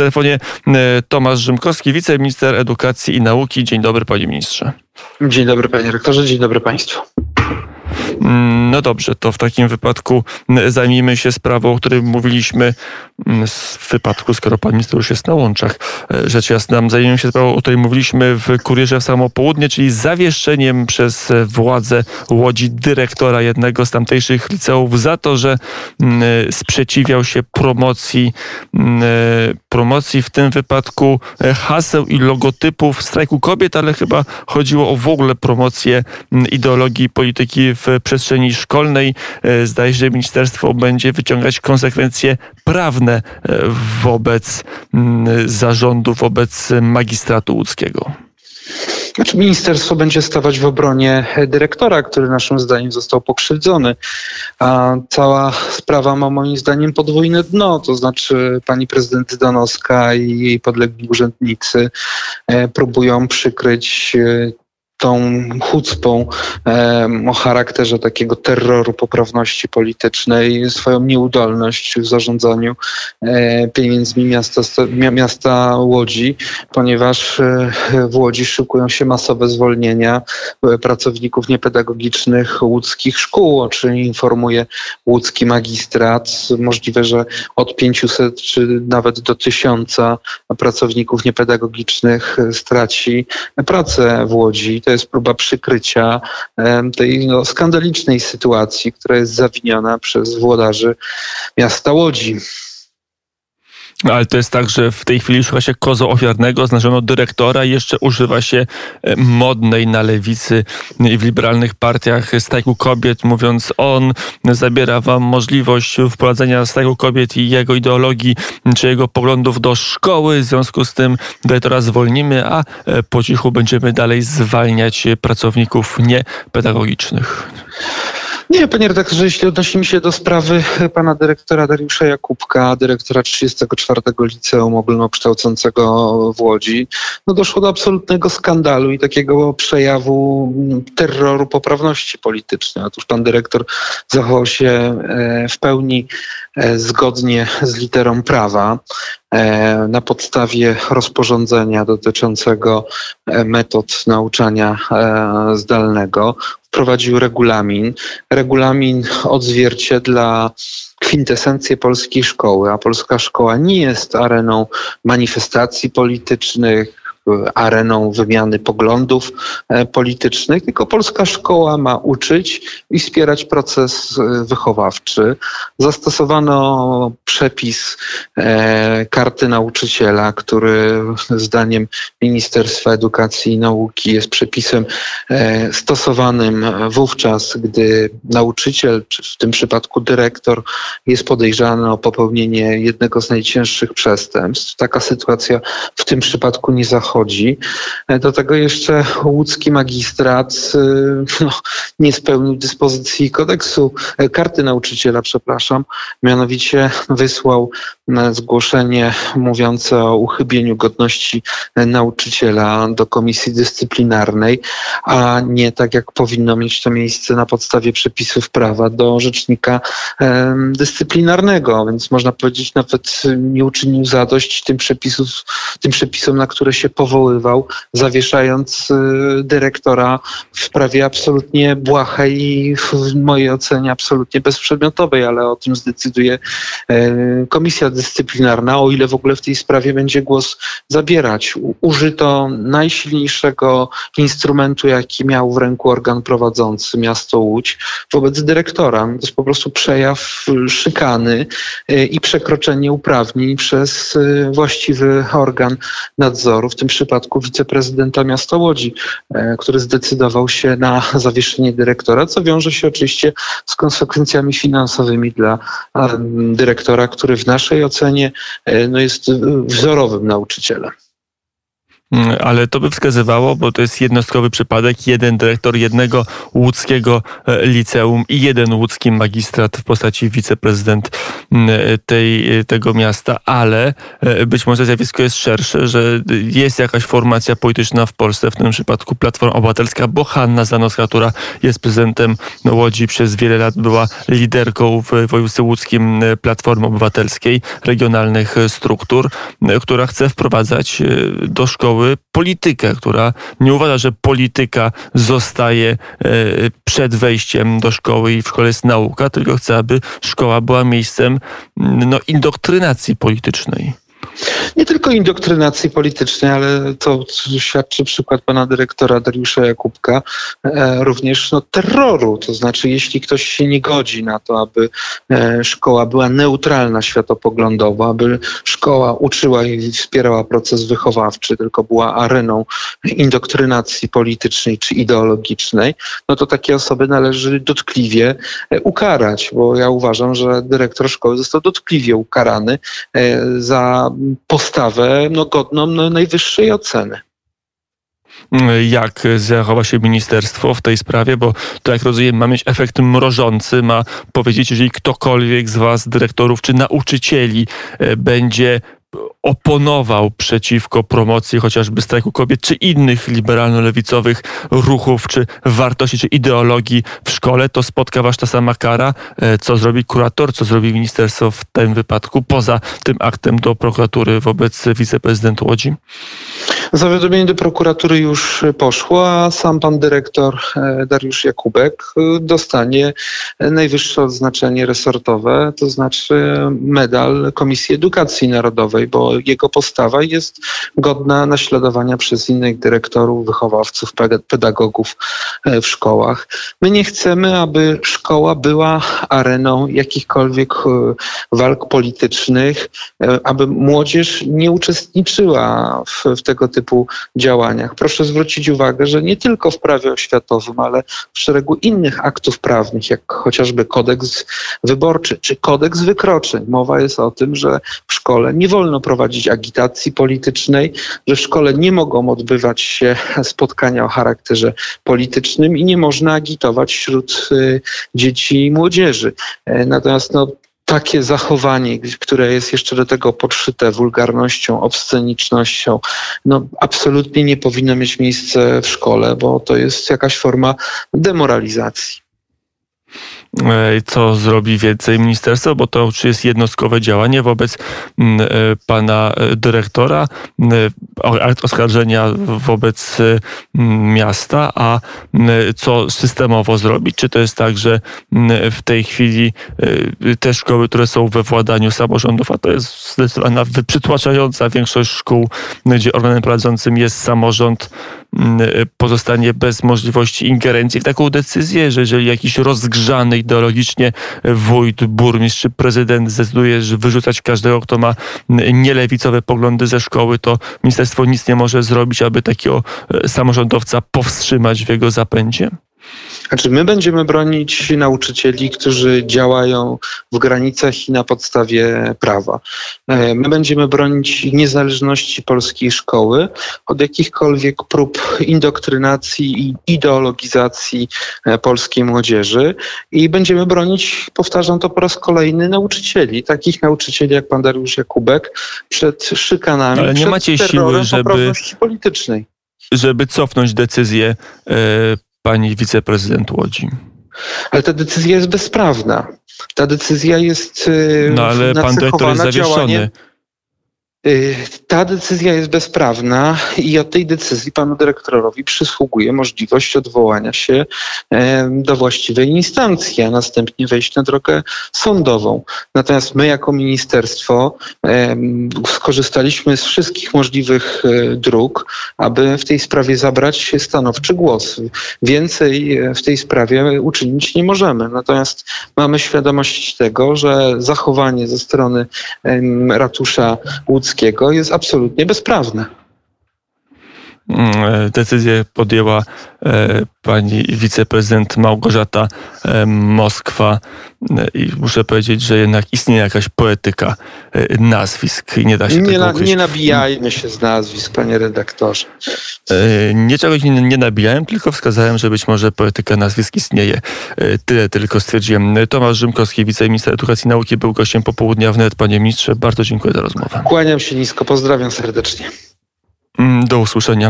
telefonie Tomasz Rzymkowski, wiceminister edukacji i nauki. Dzień dobry, panie ministrze. Dzień dobry, panie rektorze, dzień dobry państwu. Mm, no dobrze, to w takim wypadku mm, zajmijmy się sprawą, o której mówiliśmy mm, w wypadku, skoro pan minister już jest na łączach. E, rzecz jasna, zajmijmy się sprawą, o której mówiliśmy w Kurierze w samo południe, czyli zawieszeniem przez władze Łodzi dyrektora jednego z tamtejszych liceów za to, że sprzeciwiał się promocji, promocji w tym wypadku e, haseł i logotypów strajku kobiet, ale chyba chodziło o w ogóle promocję ideologii polityki w przestrzeni szkolnej. E, zdaje się, że ministerstwo będzie wyciągać konsekwencje prawne e, wobec zarządu, wobec magistratu łódzkiego. Znaczy, ministerstwo będzie stawać w obronie dyrektora, który naszym zdaniem został pokrzywdzony. A cała sprawa ma moim zdaniem podwójne dno, to znaczy pani prezydent Danowska i jej podlegli urzędnicy e, próbują przykryć tą chucpą o charakterze takiego terroru poprawności politycznej, swoją nieudolność w zarządzaniu e, pieniędzmi miasta, miasta Łodzi, ponieważ e, w Łodzi szykują się masowe zwolnienia e, pracowników niepedagogicznych łódzkich szkół, o czym informuje łódzki magistrat. Możliwe, że od 500 czy nawet do 1000 pracowników niepedagogicznych straci pracę w Łodzi to jest próba przykrycia tej no, skandalicznej sytuacji, która jest zawiniona przez włodarzy miasta Łodzi. Ale to jest tak, że w tej chwili szuka się kozo ofiarnego, znaleziono dyrektora i jeszcze używa się e, modnej na lewicy i w liberalnych partiach strajku kobiet, mówiąc on zabiera wam możliwość wprowadzenia strajku kobiet i jego ideologii czy jego poglądów do szkoły. W związku z tym dyrektora zwolnimy, a e, po cichu będziemy dalej zwalniać pracowników niepedagogicznych. Nie, panie redaktorze, jeśli odnosimy się do sprawy pana dyrektora Dariusza Jakubka, dyrektora 34 Liceum Ogólnokształcącego w Łodzi, no doszło do absolutnego skandalu i takiego przejawu terroru poprawności politycznej. Otóż pan dyrektor zachował się e, w pełni e, zgodnie z literą prawa. E, na podstawie rozporządzenia dotyczącego metod nauczania zdalnego wprowadził regulamin. Regulamin odzwierciedla kwintesencję polskiej szkoły, a polska szkoła nie jest areną manifestacji politycznych, areną wymiany poglądów e, politycznych, tylko polska szkoła ma uczyć i wspierać proces e, wychowawczy. Zastosowano przepis e, karty nauczyciela, który zdaniem Ministerstwa Edukacji i Nauki jest przepisem stosowanym wówczas, gdy nauczyciel, czy w tym przypadku dyrektor, jest podejrzany o popełnienie jednego z najcięższych przestępstw. Taka sytuacja w tym przypadku nie zachodzi chodzi. E, do tego jeszcze łódzki magistrat e, no, nie spełnił dyspozycji kodeksu, e, karty nauczyciela, przepraszam, mianowicie wysłał zgłoszenie mówiące o uchybieniu godności nauczyciela do komisji dyscyplinarnej, a nie tak jak powinno mieć to miejsce na podstawie przepisów prawa do rzecznika dyscyplinarnego, więc można powiedzieć nawet nie uczynił zadość tym, przepisów, tym przepisom, na które się powoływał, zawieszając y, dyrektora w sprawie absolutnie błahej i w mojej ocenie absolutnie bezprzedmiotowej, ale o tym zdecyduje y, komisja dyscyplinarna, o ile w ogóle w tej sprawie będzie głos zabierać. Użyto najsilniejszego instrumentu, jaki miał w ręku organ prowadzący miasto Łódź wobec dyrektora. To jest po prostu przejaw szykany y, i przekroczenie uprawnień przez właściwy organ nadzoru, w tym przypadku wiceprezydenta miasta Łodzi, e, który zdecydował się na zawieszenie dyrektora, co wiąże się oczywiście z konsekwencjami finansowymi dla dyrektora, który w naszej ocenie e, no, jest wzorowym nauczycielem. Mm, ale to by wskazywało, bo to jest jednostkowy przypadek, jeden dyrektor jednego łódzkiego e, liceum i jeden łódzki magistrat w postaci wiceprezydent mm, tej, e, tego miasta, ale e, być może zjawisko jest szersze, że jest jakaś formacja polityczna w Polsce, w tym przypadku Platforma Obywatelska, bo Hanna Zanowska, która jest prezydentem Łodzi przez wiele lat, była liderką w województwie łódzkim Platformy Obywatelskiej, regionalnych struktur, która chce wprowadzać do szkoły szkoły politykę, która nie uważa, że polityka zostaje e, przed wejściem do szkoły i w szkole jest nauka, tylko chce, aby szkoła była miejscem no, indoktrynacji politycznej. Nie tylko indoktrynacji politycznej, ale to świadczy przykład pana dyrektora Dariusza Jakubka, e, również no, terroru. To znaczy, jeśli ktoś się nie godzi na to, aby e, szkoła była neutralna światopoglądowo, aby szkoła uczyła i wspierała proces wychowawczy, tylko była areną indoktrynacji politycznej czy ideologicznej, no to takie osoby należy dotkliwie e, ukarać, bo ja uważam, że dyrektor szkoły został dotkliwie ukarany za postawę no, godną no, najwyższej oceny. Jak zachowa się ministerstwo w tej sprawie, bo to jak rozumiem ma mieć efekt mrożący, ma powiedzieć, jeżeli ktokolwiek z was, dyrektorów czy nauczycieli e, będzie oponował przeciwko promocji chociażby strajku kobiet, czy innych liberalno-lewicowych ruchów, czy wartości, czy ideologii w szkole, to spotka was ta sama kara. E, co zrobi kurator, co zrobi ministerstwo w tym wypadku, poza tym aktem do prokuratury wobec wiceprezydenta Łodzi? Zawiadomienie do prokuratury już poszło, a sam pan dyrektor e, Dariusz Jakubek e, dostanie najwyższe odznaczenie resortowe, to znaczy medal Komisji Edukacji Narodowej, bo jego postawa jest godna naśladowania przez innych dyrektorów, wychowawców, pedagogów e, w szkołach. My nie chcemy, aby szkoła była areną jakichkolwiek walk politycznych, aby młodzież nie uczestniczyła w, w tego typu typu działaniach. Proszę zwrócić uwagę, że nie tylko w prawie oświatowym, ale w szeregu innych aktów prawnych, jak chociażby kodeks wyborczy czy kodeks wykroczeń, mowa jest o tym, że w szkole nie wolno prowadzić agitacji politycznej, że w szkole nie mogą odbywać się spotkania o charakterze politycznym i nie można agitować wśród y, dzieci i młodzieży. E, natomiast no, takie zachowanie, które jest jeszcze do tego podszyte wulgarnością, obscenicznością, no absolutnie nie powinno mieć miejsca w szkole, bo to jest jakaś forma demoralizacji. E, co zrobi więcej ministerstwo, bo to już jest jednostkowe działanie wobec mm, e, pana e, dyrektora, oskarżenia wobec miasta, a co systemowo zrobić? Czy to jest tak, że w tej chwili te szkoły, które są we władaniu samorządów, a to jest zdecydowana przytłaczająca większość szkół, gdzie organem prowadzącym jest samorząd, pozostanie bez możliwości ingerencji w taką decyzję, że jeżeli jakiś rozgrzany ideologicznie wójt, burmistrz czy prezydent zdecyduje, że wyrzucać każdego, kto ma nielewicowe poglądy ze szkoły, to ministerstwo nic nie może zrobić, aby takiego e, samorządowca powstrzymać w jego zapędzie? Znaczy, my będziemy bronić nauczycieli, którzy działają w granicach i na podstawie prawa. E, my będziemy bronić niezależności polskiej szkoły od jakichkolwiek prób indoktrynacji i ideologizacji e, polskiej młodzieży i będziemy bronić, powtarzam to po raz kolejny, nauczycieli, takich nauczycieli jak pan Dariusz Jakubek, przed szykanami, Ale nie przed macie siły, żeby politycznej żeby cofnąć decyzję e, pani wiceprezydent Łodzi. Ale ta decyzja jest bezprawna. Ta decyzja jest. Y, no ale pan dyrektor jest zawieszony. Y, ta decyzja jest bezprawna i od tej decyzji panu dyrektorowi przysługuje możliwość odwołania się do właściwej instancji, a następnie wejść na drogę sądową. Natomiast my jako ministerstwo skorzystaliśmy z wszystkich możliwych e, dróg, aby w tej sprawie zabrać stanowczy głos. Więcej e, w tej sprawie uczynić nie możemy. Natomiast mamy świadomość tego, że zachowanie ze strony ratusza łódzkiego jest absolutnie bezprawne. Mm, decyzję podjęła e, pani wiceprezydent Małgorzata e, Moskwa E, i muszę powiedzieć, że jednak istnieje jakaś poetyka e, nazwisk i nie da się Nie, tego na, ukryć. nie nabijajmy się z nazwisk, panie redaktorze. E, Niczego nie, nie nabijałem, tylko wskazałem, że być może poetyka nazwisk istnieje. E, Tyle tylko stwierdziłem. Tomasz Rzymkowski, wiceminister edukacji i nauki, był gościem popołudnia wnet. Panie ministrze, bardzo dziękuję za rozmowę. Kłaniam się nisko, pozdrawiam serdecznie. Mm, Do usłyszenia.